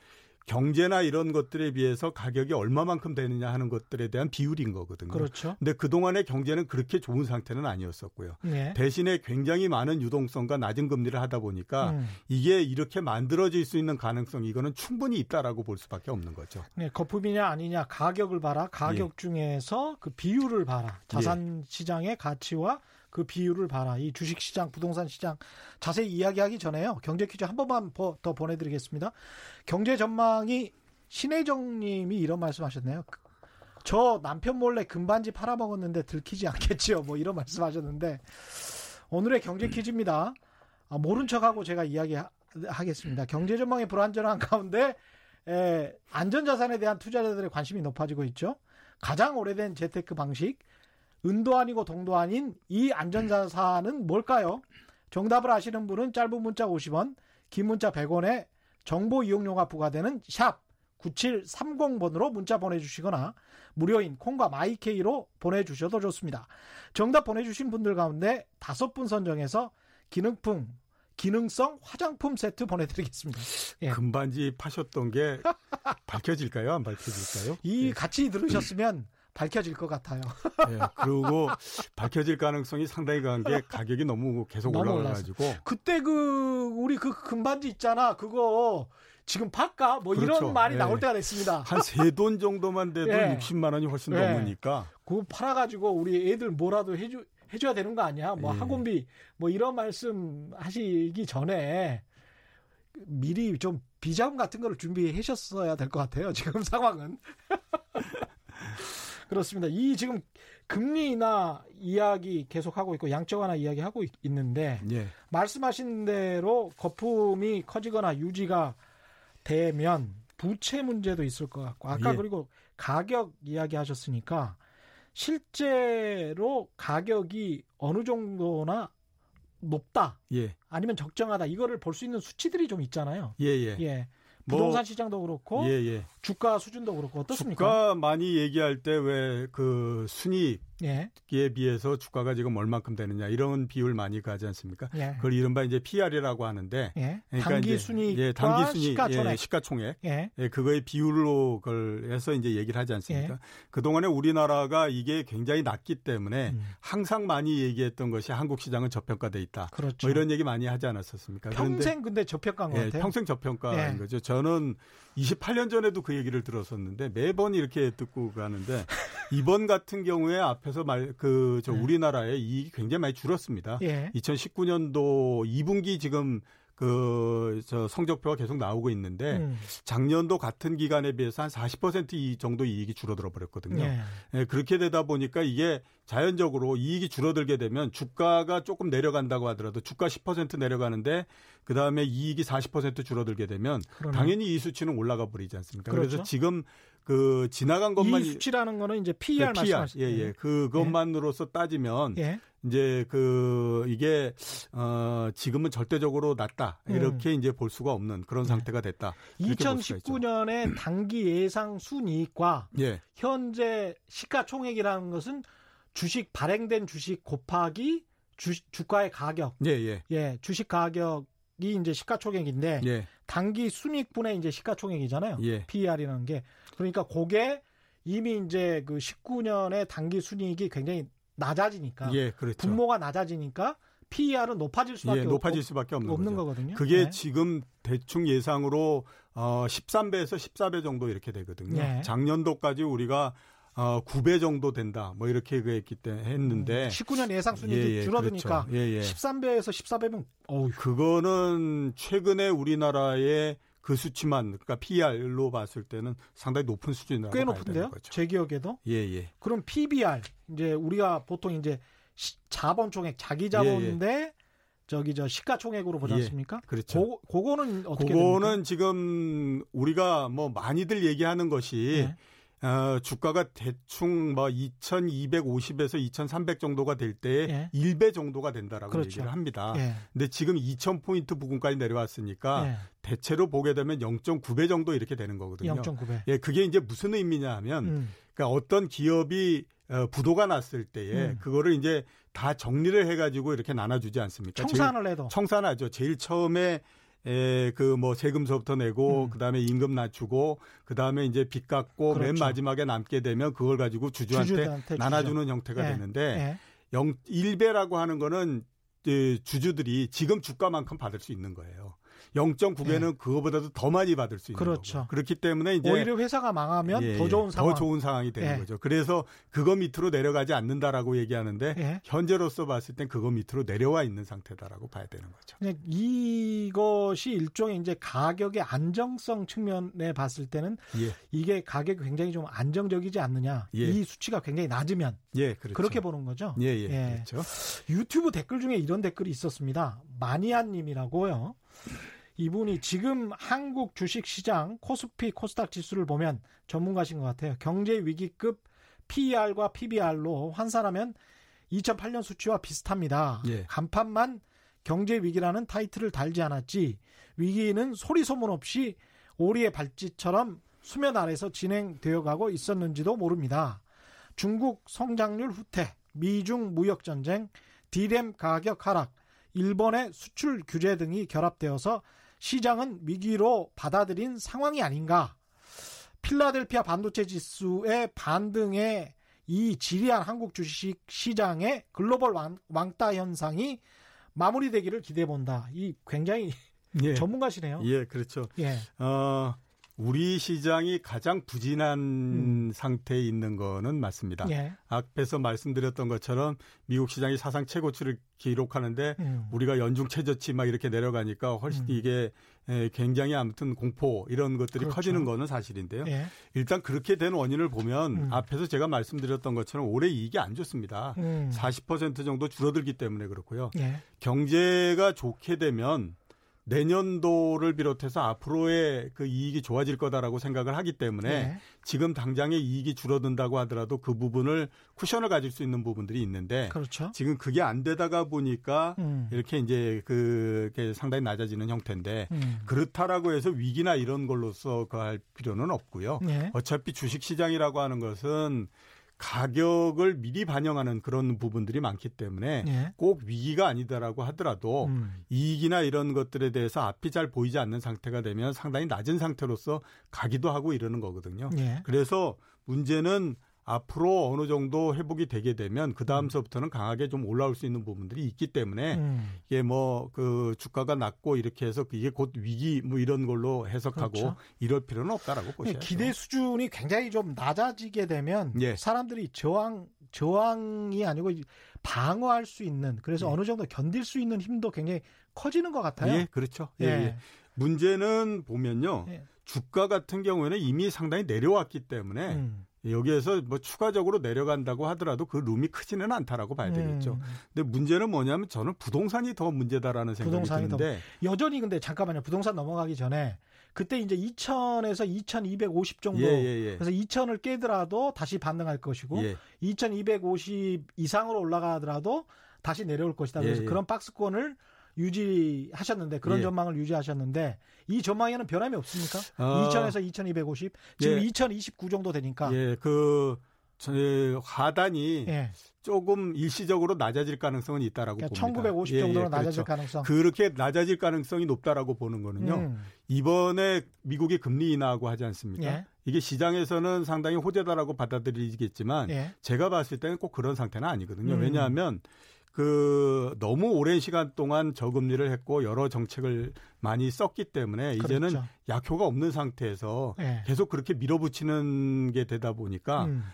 경제나 이런 것들에 비해서 가격이 얼마만큼 되느냐 하는 것들에 대한 비율인 거거든요. 그렇죠. 근데 그동안의 경제는 그렇게 좋은 상태는 아니었었고요. 예. 대신에 굉장히 많은 유동성과 낮은 금리를 하다 보니까 음. 이게 이렇게 만들어질 수 있는 가능성이 이거는 충분히 있다라고 볼 수밖에 없는 거죠. 네, 거품이냐 아니냐 가격을 봐라. 가격 예. 중에서 그 비율을 봐라. 자산 시장의 가치와 그 비율을 봐라. 이 주식 시장, 부동산 시장 자세히 이야기하기 전에요. 경제 퀴즈 한 번만 보- 더 보내드리겠습니다. 경제 전망이 신혜정 님이 이런 말씀 하셨네요. 그- 저 남편 몰래 금반지 팔아먹었는데 들키지 않겠지요. 뭐 이런 말씀 하셨는데 오늘의 경제 퀴즈입니다. 아, 모른 척하고 제가 이야기하겠습니다. 경제 전망이 불안전한 가운데 에, 안전자산에 대한 투자자들의 관심이 높아지고 있죠. 가장 오래된 재테크 방식, 은도 아니고 동도 아닌 이 안전자산은 뭘까요? 정답을 아시는 분은 짧은 문자 50원, 긴 문자 100원에 정보 이용료가 부과되는 샵 9730번으로 문자 보내주시거나 무료인 콩과 마이케이로 보내주셔도 좋습니다. 정답 보내주신 분들 가운데 다섯 분 선정해서 기능품, 기능성 화장품 세트 보내드리겠습니다. 예. 금반지 파셨던 게 밝혀질까요? 안 밝혀질까요? 이 같이 들으셨으면 밝혀질 것 같아요. 예, 그리고 밝혀질 가능성이 상당히 강한 게 가격이 너무 계속 너무 올라가가지고 그때 그 우리 그 금반지 있잖아. 그거 지금 팔까? 뭐 그렇죠. 이런 말이 예. 나올 때가 됐습니다. 한 세 돈 정도만 돼도 예. 60만 원이 훨씬 예. 넘으니까 그거 팔아가지고 우리 애들 뭐라도 해줘 해줘야 되는 거 아니야? 뭐 예. 학원비 뭐 이런 말씀 하시기 전에 미리 좀 비자금 같은 거를 준비하셨어야 될 것 같아요. 지금 상황은 그렇습니다. 이 지금 금리 인하 이야기 계속하고 있고 양적 완화 이야기 하고 있- 있는데 예. 말씀하신 대로 거품이 커지거나 유지가 되면 부채 문제도 있을 것 같고 아까 예. 그리고 가격 이야기 하셨으니까 실제로 가격이 어느 정도나 높다 예. 아니면 적정하다 이거를 볼 수 있는 수치들이 좀 있잖아요. 예, 예. 예. 뭐, 부동산 시장도 그렇고 예, 예. 주가 수준도 그렇고 어떻습니까? 주가 많이 얘기할 때 왜 그 순이익에 예. 비해서 주가가 지금 얼만큼 되느냐 이런 비율 많이 가지 않습니까? 예. 그걸 이른바 이제 PR이라고 하는데 예. 그러니까 단기 이제, 순이익과 예, 단기 순이익, 시가총액. 예, 시가총액 예. 예, 그거의 비율로 그걸 해서 이제 얘기를 하지 않습니까? 예. 그동안에 우리나라가 이게 굉장히 낮기 때문에 음. 항상 많이 얘기했던 것이 한국 시장은 저평가돼 있다. 그렇죠. 뭐 이런 얘기 많이 하지 않았었습니까? 그런데 평생 근데 저평가인 것 예, 같아요. 평생 저평가인 예. 거죠. 저는 28년 전에도 그 얘기를 들었었는데 매번 이렇게 듣고 가는데 이번 같은 경우에 앞에서 말 그저 네. 우리나라의 이익이 굉장히 많이 줄었습니다. 예. 2019년도 2분기 지금 그 저 성적표가 계속 나오고 있는데 음. 작년도 같은 기간에 비해서 한 40%이 정도 이익이 줄어들어 버렸거든요. 예. 예, 그렇게 되다 보니까 이게 자연적으로 이익이 줄어들게 되면 주가가 조금 내려간다고 하더라도 주가 10% 내려가는데 그 다음에 이익이 40% 줄어들게 되면 그러네. 당연히 이 수치는 올라가 버리지 않습니까? 그 그렇죠. 래서 지금 그 지나간 것만 이 수치라는 거는 이제 PER 그 PR, 말씀하시죠. 예, 예. 그것만으로서 따지면 예. 이제 그 이게 어 지금은 절대적으로 낮다 이렇게 이제 볼 수가 없는 그런 상태가 됐다. 이렇게 볼 수가 있죠. 2019년에 단기 예상 순이익과 예, 현재 시가총액이라는 것은 주식 발행된 주식 곱하기 주, 주가의 가격. 예, 예, 예, 주식 가격 이 이제 시가총액인데 예, 단기 순이익분의 이제 시가총액이잖아요. 예. PER이라는 게. 그러니까 그게 이미 이제 그 19년의 단기 순이익이 굉장히 낮아지니까 예, 그렇죠. 분모가 낮아지니까 PER은 높아질 수밖에 예, 높아질 수밖에 없, 없는, 없는 거죠. 거거든요. 그게 네. 지금 대충 예상으로 어 13배에서 14배 정도 이렇게 되거든요. 네. 작년도까지 우리가 어 9배 정도 된다. 뭐 이렇게 그랬기 때문에 했는데 19년 예상 순이익이 예, 예, 줄어드니까 그렇죠. 예, 예. 13배에서 14배면 어우 그거는 최근에 우리나라의 그 수치만 그러니까 PR로 봤을 때는 상당히 높은 수준이라고 꽤 높은데요. 되는 거죠. 제 기억에도. 예, 예. 그럼 PBR 이제 우리가 보통 이제 시- 자본 총액 자기 자본인데 저기 저 시가총액으로 보지 예, 않습니까? 그렇죠. 고, 그거는 어떻게 그거는? 지금 우리가 뭐 많이들 얘기하는 것이 네. 어, 주가가 대충 뭐 2,250에서 2,300 정도가 될 때에 예. 1배 정도가 된다라고 그렇죠. 얘기를 합니다. 예. 근데 지금 2,000포인트 부근까지 내려왔으니까 예. 대체로 보게 되면 0.9배 정도 이렇게 되는 거거든요. 0.9배. 예, 그게 이제 무슨 의미냐 하면 음. 그러니까 어떤 기업이 어, 부도가 났을 때에 음. 그거를 이제 다 정리를 해가지고 이렇게 나눠주지 않습니까? 청산을 해도 제일, 청산하죠. 제일 처음에 그뭐 세금서부터 내고 음. 그다음에 임금 낮추고 그다음에 이제 빚 갚고 맨 그렇죠. 마지막에 남게 되면 그걸 가지고 주주한테, 주주들한테 나눠주는 형태가 예. 되는데 예. 영 1배라고 하는 거는 주주들이 지금 주가만큼 받을 수 있는 거예요. 0.9배는 그거보다도 더 많이 받을 수 있는 네. 그렇죠. 거고. 그렇기 때문에 이제 오히려 회사가 망하면 예, 더 좋은 예, 상황. 더 좋은 상황이 되는 예. 거죠. 그래서 그거 밑으로 내려가지 않는다라고 얘기하는데 예. 현재로서 봤을 땐 그거 밑으로 내려와 있는 상태다라고 봐야 되는 거죠. 이것이 일종의 이제 가격의 안정성 측면에 봤을 때는 예, 이게 가격이 굉장히 좀 안정적이지 않느냐. 예. 이 수치가 굉장히 낮으면 예, 그렇죠. 그렇게 보는 거죠. 예, 예, 예. 그렇죠. 유튜브 댓글 중에 이런 댓글이 있었습니다. 마니아님이라고요. 이분이 지금 한국 주식시장 코스피 코스닥 지수를 보면 전문가신 것 같아요. 경제 위기급 PER과 PBR로 환산하면 2008년 수치와 비슷합니다. 예. 간판만 경제 위기라는 타이틀을 달지 않았지 위기는 소리 소문 없이 오리의 발짓처럼 수면 아래서 진행되어 가고 있었는지도 모릅니다. 중국 성장률 후퇴, 미중 무역 전쟁, 디램 가격 하락, 일본의 수출 규제 등이 결합되어서 시장은 위기로 받아들인 상황이 아닌가. 필라델피아 반도체 지수의 반등에 이 지리한 한국 주식 시장의 글로벌 왕, 왕따 현상이 마무리되기를 기대해 본다. 이 굉장히 예. 전문가시네요. 예, 그렇죠. 예. 어, 우리 시장이 가장 부진한 음. 상태에 있는 거는 맞습니다. 예. 앞에서 말씀드렸던 것처럼 미국 시장이 사상 최고치를 기록하는데 음. 우리가 연중 최저치 막 이렇게 내려가니까 훨씬 음. 이게 굉장히 아무튼 공포 이런 것들이 그렇죠. 커지는 거는 사실인데요. 예. 일단 그렇게 된 원인을 보면 음. 앞에서 제가 말씀드렸던 것처럼 올해 이익이 안 좋습니다. 음. 40% 정도 줄어들기 때문에 그렇고요. 예. 경제가 좋게 되면 내년도를 비롯해서 앞으로의 그 이익이 좋아질 거다라고 생각을 하기 때문에 네. 지금 당장의 이익이 줄어든다고 하더라도 그 부분을 쿠션을 가질 수 있는 부분들이 있는데 그렇죠. 지금 그게 안 되다가 보니까 음. 이렇게 이제 그게 상당히 낮아지는 형태인데 음. 그렇다라고 해서 위기나 이런 걸로서 그 할 필요는 없고요. 네. 어차피 주식 시장이라고 하는 것은 가격을 미리 반영하는 그런 부분들이 많기 때문에 예. 꼭 위기가 아니다라고 하더라도 음. 이익이나 이런 것들에 대해서 앞이 잘 보이지 않는 상태가 되면 상당히 낮은 상태로서 가기도 하고 이러는 거거든요. 예. 그래서 문제는 앞으로 어느 정도 회복이 되게 되면 그 다음서부터는 강하게 좀 올라올 수 있는 부분들이 있기 때문에 음. 이게 뭐 그 주가가 낮고 이렇게 해서 이게 곧 위기 뭐 이런 걸로 해석하고 그렇죠. 이럴 필요는 없다라고 보셔야죠. 기대 수준이 굉장히 좀 낮아지게 되면 예. 사람들이 저항 저항이 아니고 방어할 수 있는 그래서 예. 어느 정도 견딜 수 있는 힘도 굉장히 커지는 것 같아요. 예, 그렇죠. 예. 예. 문제는 보면요. 예. 주가 같은 경우에는 이미 상당히 내려왔기 때문에 음. 여기에서 뭐 추가적으로 내려간다고 하더라도 그 룸이 크지는 않다라고 봐야 되겠죠. 음. 근데 문제는 뭐냐면 저는 부동산이 더 문제다라는 생각이 부동산이 드는데 더, 여전히 근데 잠깐만요. 부동산 넘어가기 전에 그때 이제 2천에서 2,250 정도 예, 예, 예. 그래서 2천을 깨더라도 다시 반등할 것이고 2,250 예. 이상으로 올라가더라도 다시 내려올 것이다. 그래서 예, 예. 그런 박스권을 유지하셨는데 그런 예. 전망을 유지하셨는데 이 전망에는 변함이 없습니까? 어. 2천에서 2,250 지금 예. 2,029 정도 되니까 예, 그 하단이 예. 조금 일시적으로 낮아질 가능성은 있다라고 그러니까 봅니다. 1950 정도로 예, 예, 낮아질 그렇죠. 가능성. 그렇게 낮아질 가능성이 높다라고 보는 거는요. 음. 이번에 미국이 금리 인하하고 하지 않습니까? 예. 이게 시장에서는 상당히 호재다라고 받아들이겠지만 예. 제가 봤을 때는 꼭 그런 상태는 아니거든요. 음. 왜냐하면 그 너무 오랜 시간 동안 저금리를 했고 여러 정책을 많이 썼기 때문에 그렇죠. 이제는 약효가 없는 상태에서 네. 계속 그렇게 밀어붙이는 게 되다 보니까 음.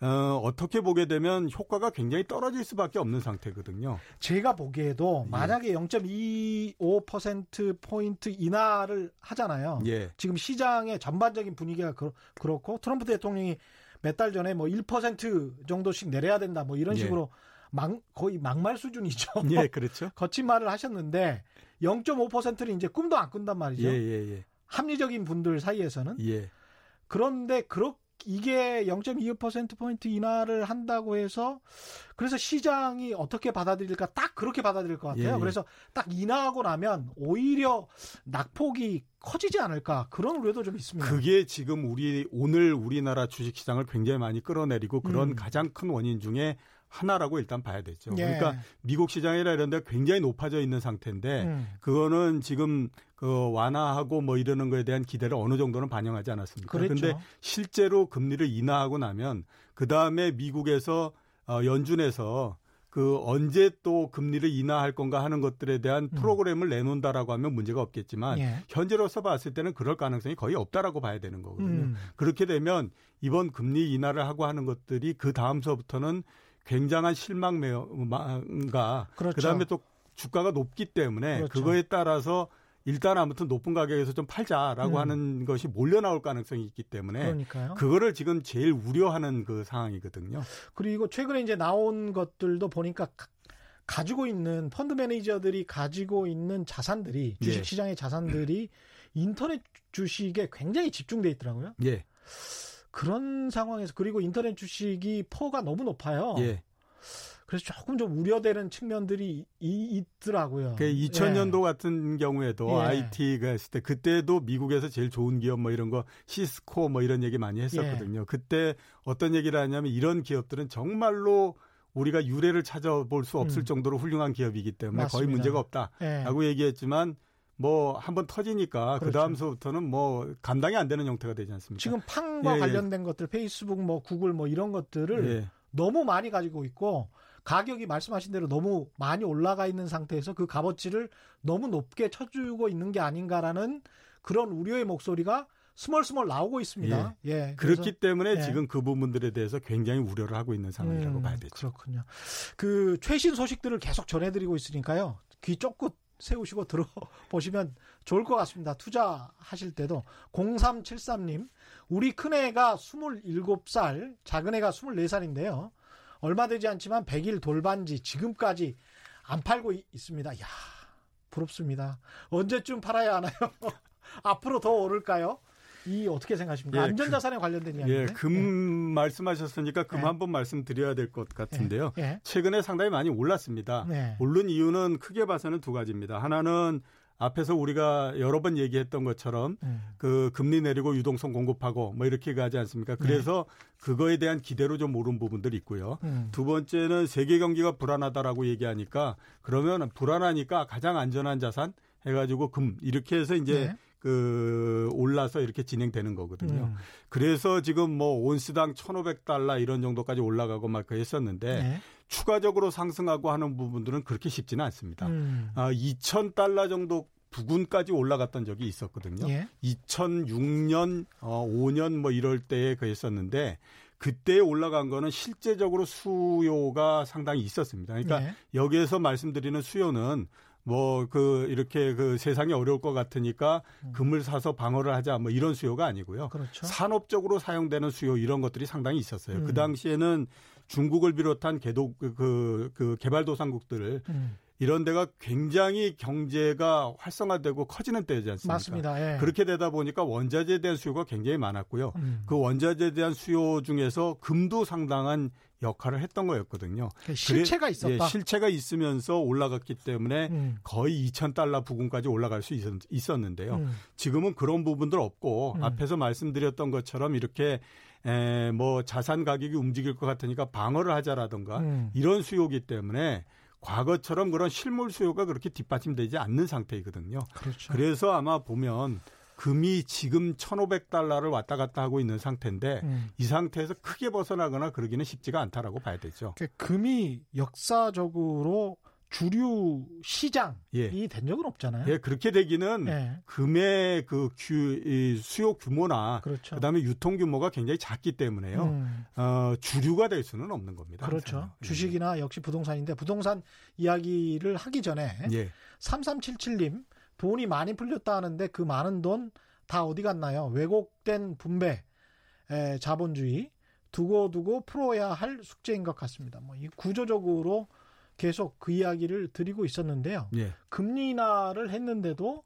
어, 어떻게 보게 되면 효과가 굉장히 떨어질 수밖에 없는 상태거든요. 제가 보기에도 예. 만약에 0.25% 포인트 인하를 하잖아요. 예. 지금 시장의 전반적인 분위기가 그, 렇고 트럼프 대통령이 몇 달 전에 뭐 1% 정도씩 내려야 된다 뭐 이런 예. 식으로 예. 막, 거의 막말 수준이죠. 예, 그렇죠. 거친 말을 하셨는데 0.5%는 이제 꿈도 안 꾼단 말이죠. 예, 예, 예. 합리적인 분들 사이에서는. 예. 그런데 그렇게 이게 0.25%포인트 인하를 한다고 해서 그래서 시장이 어떻게 받아들일까 딱 그렇게 받아들일 것 같아요. 예, 예. 그래서 딱 인하하고 나면 오히려 낙폭이 커지지 않을까 그런 우려도 좀 있습니다. 그게 지금 우리 오늘 우리나라 주식시장을 굉장히 많이 끌어내리고 그런 음. 가장 큰 원인 중에 하나라고 일단 봐야 되죠. 예. 그러니까 미국 시장이라 이런 데 굉장히 높아져 있는 상태인데 음. 그거는 지금 그 완화하고 뭐 이러는 거에 대한 기대를 어느 정도는 반영하지 않았습니까? 그런데 실제로 금리를 인하하고 나면 그다음에 미국에서 어 연준에서 그 언제 또 금리를 인하할 건가 하는 것들에 대한 음. 프로그램을 내놓는다라고 하면 문제가 없겠지만 예. 현재로서 봤을 때는 그럴 가능성이 거의 없다라고 봐야 되는 거거든요. 음. 그렇게 되면 이번 금리 인하를 하고 하는 것들이 그 다음서부터는 굉장한 실망과 그렇죠. 그다음에 또 주가가 높기 때문에 그렇죠. 그거에 따라서 일단 아무튼 높은 가격에서 좀 팔자라고 음. 하는 것이 몰려 나올 가능성이 있기 때문에 그러니까요. 그거를 지금 제일 우려하는 그 상황이거든요. 그리고 최근에 이제 나온 것들도 보니까 가지고 있는 펀드 매니저들이 가지고 있는 자산들이 주식 예. 시장의 자산들이 인터넷 주식에 굉장히 집중돼 있더라고요. 예. 그런 상황에서 그리고 인터넷 주식이 PER가 너무 높아요. 예. 그래서 조금 좀 우려되는 측면들이 이, 있더라고요. 그 2000년도 예. 같은 경우에도 예. IT가 했을 때 그때도 미국에서 제일 좋은 기업 뭐 이런 거 시스코 뭐 이런 얘기 많이 했었거든요. 예. 그때 어떤 얘기를 하냐면 이런 기업들은 정말로 우리가 유례를 찾아볼 수 없을 음. 정도로 훌륭한 기업이기 때문에 맞습니다. 거의 문제가 없다라고 예. 얘기했지만 뭐 한번 터지니까 그 그렇죠. 그 다음서부터는 뭐 감당이 안 되는 형태가 되지 않습니까? 지금 팡과 예, 예. 관련된 예. 것들, 페이스북, 뭐 구글 뭐 이런 것들을 예. 너무 많이 가지고 있고 가격이 말씀하신 대로 너무 많이 올라가 있는 상태에서 그 값어치를 너무 높게 쳐주고 있는 게 아닌가라는 그런 우려의 목소리가 스멀스멀 나오고 있습니다. 예. 예 그렇기 때문에 예. 지금 그 부분들에 대해서 굉장히 우려를 하고 있는 상황이라고 음, 봐야 되죠. 그렇군요. 그 최신 소식들을 계속 전해드리고 있으니까요. 귀 쫑긋 세우시고 들어보시면 좋을 것 같습니다. 투자하실 때도 0373님 우리 큰애가 27살 작은애가 24살인데요. 얼마 되지 않지만 100일 돌반지 지금까지 안 팔고 있습니다. 야 부럽습니다. 언제쯤 팔아야 하나요? 앞으로 더 오를까요? 이 어떻게 생각하십니까? 예, 안전자산에 관련된 이야기인데. 예, 금 예. 말씀하셨으니까 금 예. 한번 말씀드려야 될 것 같은데요. 예, 예. 최근에 상당히 많이 올랐습니다. 네. 오른 이유는 크게 봐서는 두 가지입니다. 하나는 앞에서 우리가 여러 번 얘기했던 것처럼 음. 그 금리 내리고 유동성 공급하고 뭐 이렇게 가지 않습니까? 네. 그래서 네. 그거에 대한 기대로 좀 오른 부분들이 있고요. 음. 두 번째는 세계 경기가 불안하다라고 얘기하니까 그러면 불안하니까 가장 안전한 자산 해가지고 금 이렇게 해서 이제 네. 그 올라서 이렇게 진행되는 거거든요. 음. 그래서 지금 뭐 온스당 1,500달러 이런 정도까지 올라가고 막 했었는데 네. 추가적으로 상승하고 하는 부분들은 그렇게 쉽지는 않습니다. 음. 아, 2,000달러 정도 부근까지 올라갔던 적이 있었거든요. 예. 2006년, 어, 5년 뭐 이럴 때에 그랬었는데 그때 올라간 거는 실제적으로 수요가 상당히 있었습니다. 그러니까 네. 여기에서 말씀드리는 수요는 뭐 그 이렇게 그 세상이 어려울 것 같으니까 음. 금을 사서 방어를 하자 뭐 이런 수요가 아니고요. 그렇죠. 산업적으로 사용되는 수요 이런 것들이 상당히 있었어요. 그 음. 그 당시에는 중국을 비롯한 개도 그, 그 개발도상국들을 음. 이런 데가 굉장히 경제가 활성화되고 커지는 때지 않습니까? 맞습니다. 예. 그렇게 되다 보니까 원자재에 대한 수요가 굉장히 많았고요. 음. 그 원자재에 대한 수요 중에서 금도 상당한 역할을 했던 거였거든요. 그 실체가 있었다. 예, 실체가 있으면서 올라갔기 때문에 음. 거의 2,000달러 부근까지 올라갈 수 있었, 는데요 음. 지금은 그런 부분들 없고 음. 앞에서 말씀드렸던 것처럼 이렇게 에, 뭐 자산 가격이 움직일 것 같으니까 방어를 하자라든가 음. 이런 수요기 때문에 과거처럼 그런 실물 수요가 그렇게 뒷받침되지 않는 상태이거든요. 그렇죠. 그래서 아마 보면 금이 지금 1,500달러를 왔다 갔다 하고 있는 상태인데 음. 이 상태에서 크게 벗어나거나 그러기는 쉽지가 않다라고 봐야 되죠. 금이 역사적으로 주류 시장이 예. 된 적은 없잖아요. 예, 그렇게 되기는 예. 금의 그 규, 수요 규모나 그렇죠. 그다음에 유통 규모가 굉장히 작기 때문에요. 음. 어, 주류가 될 수는 없는 겁니다. 그렇죠. 항상. 예. 주식이나 역시 부동산인데 부동산 이야기를 하기 전에 예. 3377님 돈이 많이 풀렸다 하는데 그 많은 돈 다 어디 갔나요? 왜곡된 분배, 에, 자본주의 두고두고 풀어야 할 숙제인 것 같습니다. 뭐 이 구조적으로 계속 그 이야기를 드리고 있었는데요. 예. 금리 인하를 했는데도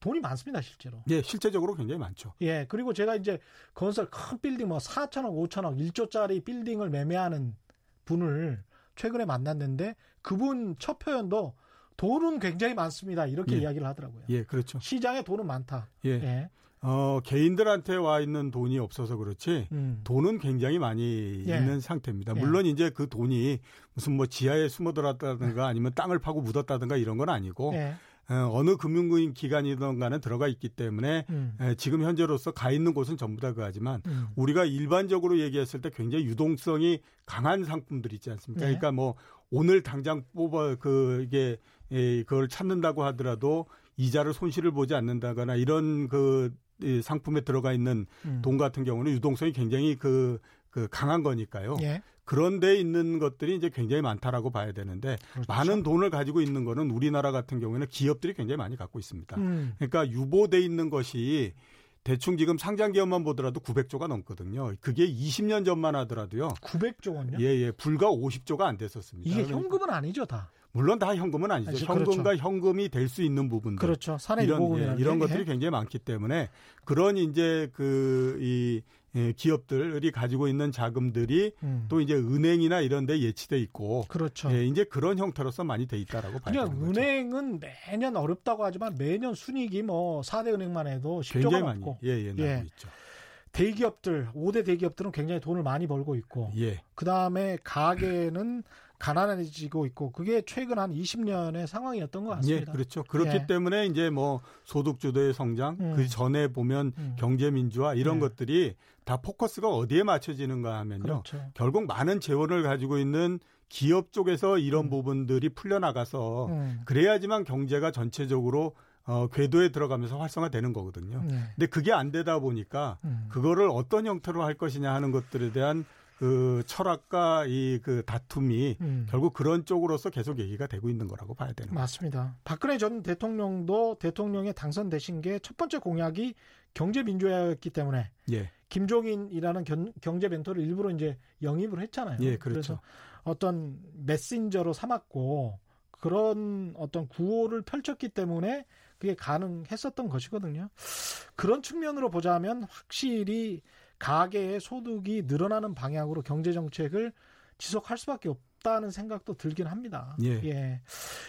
돈이 많습니다, 실제로. 예, 실제적으로 굉장히 많죠. 예, 그리고 제가 이제 건설 큰 빌딩 뭐 4천억, 5천억, 1조짜리 빌딩을 매매하는 분을 최근에 만났는데 그분 첫 표현도 돈은 굉장히 많습니다. 이렇게 예. 이야기를 하더라고요. 예, 그렇죠. 시장에 돈은 많다. 예. 예. 어, 개인들한테 와 있는 돈이 없어서 그렇지 음. 돈은 굉장히 많이 예. 있는 상태입니다. 예. 물론 이제 그 돈이 무슨 뭐 지하에 숨어들었다든가 아니면 땅을 파고 묻었다든가 이런 건 아니고 예. 어, 어느 금융 기관이든 간에 들어가 있기 때문에 음. 에, 지금 현재로서 가 있는 곳은 전부 다 그하지만 음. 우리가 일반적으로 얘기했을 때 굉장히 유동성이 강한 상품들 있지 않습니까? 네. 그러니까 뭐 오늘 당장 뽑아 그 이게 에, 그걸 찾는다고 하더라도 이자를 손실을 보지 않는다거나 이런 그 상품에 들어가 있는 음. 돈 같은 경우는 유동성이 굉장히 그, 그 강한 거니까요. 예. 그런 데 있는 것들이 이제 굉장히 많다라고 봐야 되는데 그렇죠. 많은 돈을 가지고 있는 거는 우리나라 같은 경우에는 기업들이 굉장히 많이 갖고 있습니다. 음. 그러니까 유보돼 있는 것이 대충 지금 상장 기업만 보더라도 900조가 넘거든요. 그게 20년 전만 하더라도요. 900조 원요? 예, 예. 불과 50조가 안 됐었습니다. 이게 현금은 아니죠, 다. 물론 다 현금은 아니죠. 아니, 현금과 그렇죠. 현금이 될 수 있는 부분들. 그렇죠. 이런 예, 이런 것들이 굉장히 많기 때문에 그런 이제 그이 예, 기업들이 가지고 있는 자금들이 음. 또 이제 은행이나 이런 데 예치돼 있고 그렇죠. 예, 이제 그런 형태로서 많이 돼 있다라고 봐야 되는 거죠. 은행은 매년 어렵다고 하지만 매년 순이익이 뭐 4대 은행만 해도 10조가 많이 예, 예, 예. 있죠. 대기업들, 5대 대기업들은 굉장히 돈을 많이 벌고 있고, 예. 그 다음에 가게는 가난해지고 있고, 그게 최근 한 20년의 상황이었던 것 예, 같습니다. 그렇죠. 그렇기 예. 때문에 이제 뭐 소득주도의 성장, 음. 그 전에 보면 음. 경제 민주화 이런 네. 것들이 다 포커스가 어디에 맞춰지는가 하면요. 그렇죠. 결국 많은 재원을 가지고 있는 기업 쪽에서 이런 음. 부분들이 풀려나가서 음. 그래야지만 경제가 전체적으로 어, 궤도에 들어가면서 활성화되는 거거든요. 네. 근데 그게 안 되다 보니까 음. 그거를 어떤 형태로 할 것이냐 하는 것들에 대한 그 철학과 이 그 다툼이 음. 결국 그런 쪽으로서 계속 얘기가 되고 있는 거라고 봐야 되는 거죠. 맞습니다. 박근혜 전 대통령도 대통령에 당선되신 게 첫 번째 공약이 경제 민주화였기 때문에 예, 김종인이라는 견- 경제 멘토를 일부러 이제 영입을 했잖아요. 예, 그렇죠. 래서 어떤 메신저로 삼았고 그런 어떤 구호를 펼쳤기 때문에 그게 가능했었던 것이거든요. 그런 측면으로 보자면 확실히 가계의 소득이 늘어나는 방향으로 경제 정책을 지속할 수밖에 없다는 생각도 들긴 합니다. 예.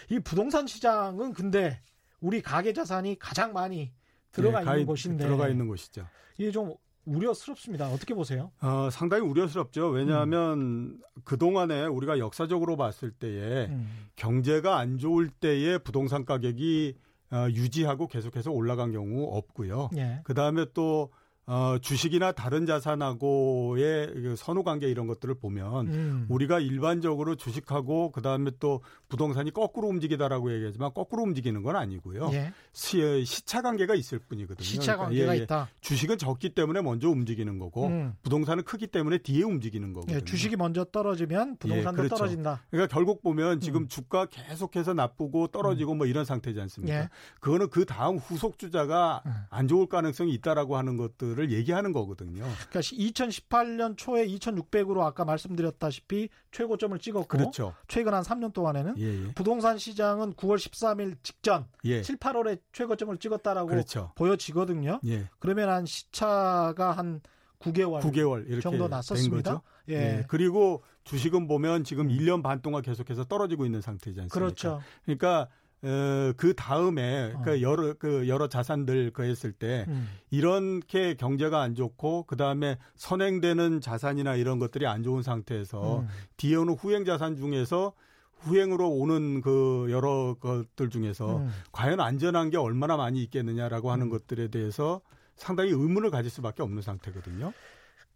이 부동산 시장은 근데 우리 가계 자산이 가장 많이 들어가 예, 있는 가이- 곳인데 들어가 있는 곳이죠. 이게 좀 우려스럽습니다. 어떻게 보세요? 어, 상당히 우려스럽죠. 왜냐하면 음. 그 동안에 우리가 역사적으로 봤을 때에 음. 경제가 안 좋을 때에 부동산 가격이 어, 유지하고 계속해서 올라간 경우 없고요. 예. 그 다음에 또 어, 주식이나 다른 자산하고의 그 선후 관계 이런 것들을 보면 음. 우리가 일반적으로 주식하고 그 다음에 또 부동산이 거꾸로 움직이다라고 얘기하지만 거꾸로 움직이는 건 아니고요. 예. 시, 시차 관계가 있을 뿐이거든요. 시차 그러니까 관계가 예, 예. 있다. 주식은 적기 때문에 먼저 움직이는 거고 음. 부동산은 크기 때문에 뒤에 움직이는 거거든요. 예, 주식이 먼저 떨어지면 부동산도 예, 그렇죠. 떨어진다. 그러니까 결국 보면 지금 음. 주가 계속해서 나쁘고 떨어지고 뭐 이런 상태지 않습니까? 예. 그거는 그 다음 후속 주자가 음. 안 좋을 가능성이 있다라고 하는 것들 을 얘기하는 거거든요. 그러니까 2018년 초에 2,600으로 아까 말씀드렸다시피 최고점을 찍었고 그렇죠. 최근 한 3년 동안에는 예, 예. 부동산 시장은 9월 13일 직전 예. 7, 8월에 최고점을 찍었다라고 그렇죠. 보여지거든요. 예. 그러면 한 시차가 한 9개월, 9개월 이렇게 정도 된 났었습니다. 예. 예. 그리고 주식은 보면 지금 음. 1년 반 동안 계속해서 떨어지고 있는 상태지 않습니까? 그렇죠. 그러니까 어, 그 다음에 어. 그 여러 그 여러 자산들 그 했을 때 음. 이렇게 경제가 안 좋고 그 다음에 선행되는 자산이나 이런 것들이 안 좋은 상태에서 음. 뒤에 오는 후행 자산 중에서 후행으로 오는 그 여러 것들 중에서 음. 과연 안전한 게 얼마나 많이 있겠느냐라고 하는 음. 것들에 대해서 상당히 의문을 가질 수밖에 없는 상태거든요.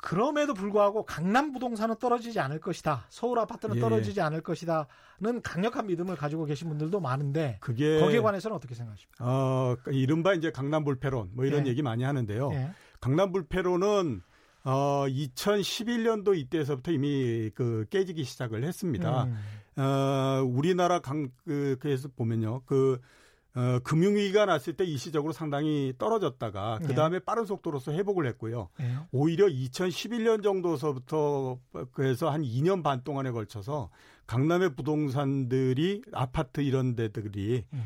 그럼에도 불구하고 강남 부동산은 떨어지지 않을 것이다. 서울 아파트는 예. 떨어지지 않을 것이다는 강력한 믿음을 가지고 계신 분들도 많은데 그게 거기에 관해서는 어떻게 생각하십니까? 어 이른바 이제 강남 불패론 뭐 이런 예. 얘기 많이 하는데요. 예. 강남 불패론은 어 2011년도 이때에서부터 이미 그 깨지기 시작을 했습니다. 음. 어, 우리나라 강, 그, 그에서 보면요. 그, 어, 금융위기가 났을 때 일시적으로 상당히 떨어졌다가 네. 그 다음에 빠른 속도로서 회복을 했고요. 예. 오히려 2011년 정도서부터 그래서 한 2년 반 동안에 걸쳐서 강남의 부동산들이 아파트 이런 데들이 음.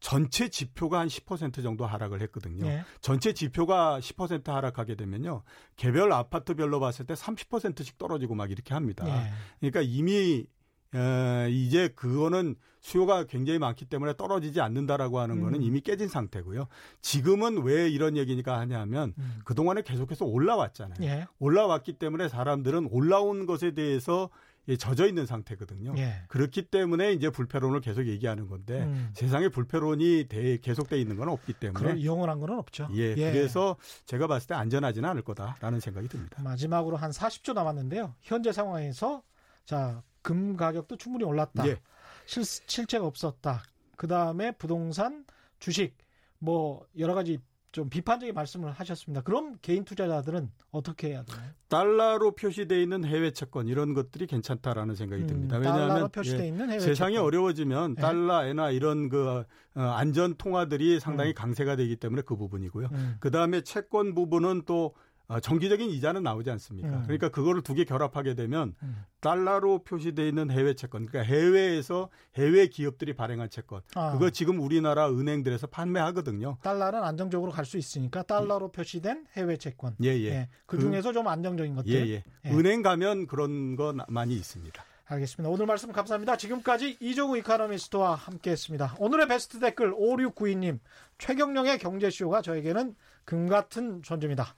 전체 지표가 한 10% 정도 하락을 했거든요. 예. 전체 지표가 10% 하락하게 되면요. 개별 아파트별로 봤을 때 30%씩 떨어지고 막 이렇게 합니다. 예. 그러니까 이미 에, 이제 그거는 수요가 굉장히 많기 때문에 떨어지지 않는다라고 하는 거는 음. 이미 깨진 상태고요. 지금은 왜 이런 얘기니까 하냐면 음. 그동안에 계속해서 올라왔잖아요. 예. 올라왔기 때문에 사람들은 올라온 것에 대해서 예, 젖어 있는 상태거든요. 예. 그렇기 때문에 이제 불패론을 계속 얘기하는 건데 음. 세상에 불패론이 대, 계속돼 있는 건 없기 때문에 영원한 거는 없죠. 예, 그래서 제가 봤을 때 안전하지는 않을 거다라는 생각이 듭니다. 마지막으로 한 40초 남았는데요. 현재 상황에서 자, 금 가격도 충분히 올랐다. 예. 실, 실체가 없었다. 그 다음에 부동산, 주식, 뭐, 여러 가지 좀 비판적인 말씀을 하셨습니다. 그럼 개인 투자자들은 어떻게 해야 되나요? 달러로 표시되어 있는 해외 채권 이런 것들이 괜찮다라는 생각이 듭니다. 음, 왜냐하면 예, 있는 해외 세상이 채권. 어려워지면 예. 달러, 엔화 이런 그 어, 안전 통화들이 상당히 음. 강세가 되기 때문에 그 부분이고요. 음, 그 다음에 채권 부분은 또 어, 정기적인 이자는 나오지 않습니까? 음. 그러니까 그거를 두 개 결합하게 되면 음. 달러로 표시되어 있는 해외 채권, 그러니까 해외에서 해외 기업들이 발행한 채권, 아. 그거 지금 우리나라 은행들에서 판매하거든요. 달러는 안정적으로 갈 수 있으니까 달러로 표시된 해외 채권. 예, 예. 그 그- 중에서 좀 안정적인 것들. 예, 예. 예. 은행 가면 그런 거 나- 많이 있습니다. 알겠습니다. 오늘 말씀 감사합니다. 지금까지 이종우 이카노미스트와 함께했습니다. 오늘의 베스트 댓글 5692님 최경령의 경제쇼가 저에게는 금 같은 존재입니다.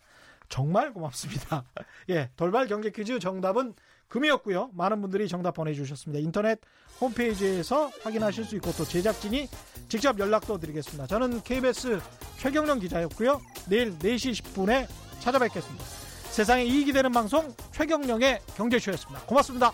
정말 고맙습니다. 예, 돌발 경제 퀴즈 정답은 금이었고요. 많은 분들이 정답 보내주셨습니다. 인터넷 홈페이지에서 확인하실 수 있고 또 제작진이 직접 연락도 드리겠습니다. 저는 KBS 최경령 기자였고요. 내일 4시 10분에 찾아뵙겠습니다. 세상에 이익이 되는 방송 최경령의 경제쇼였습니다. 고맙습니다.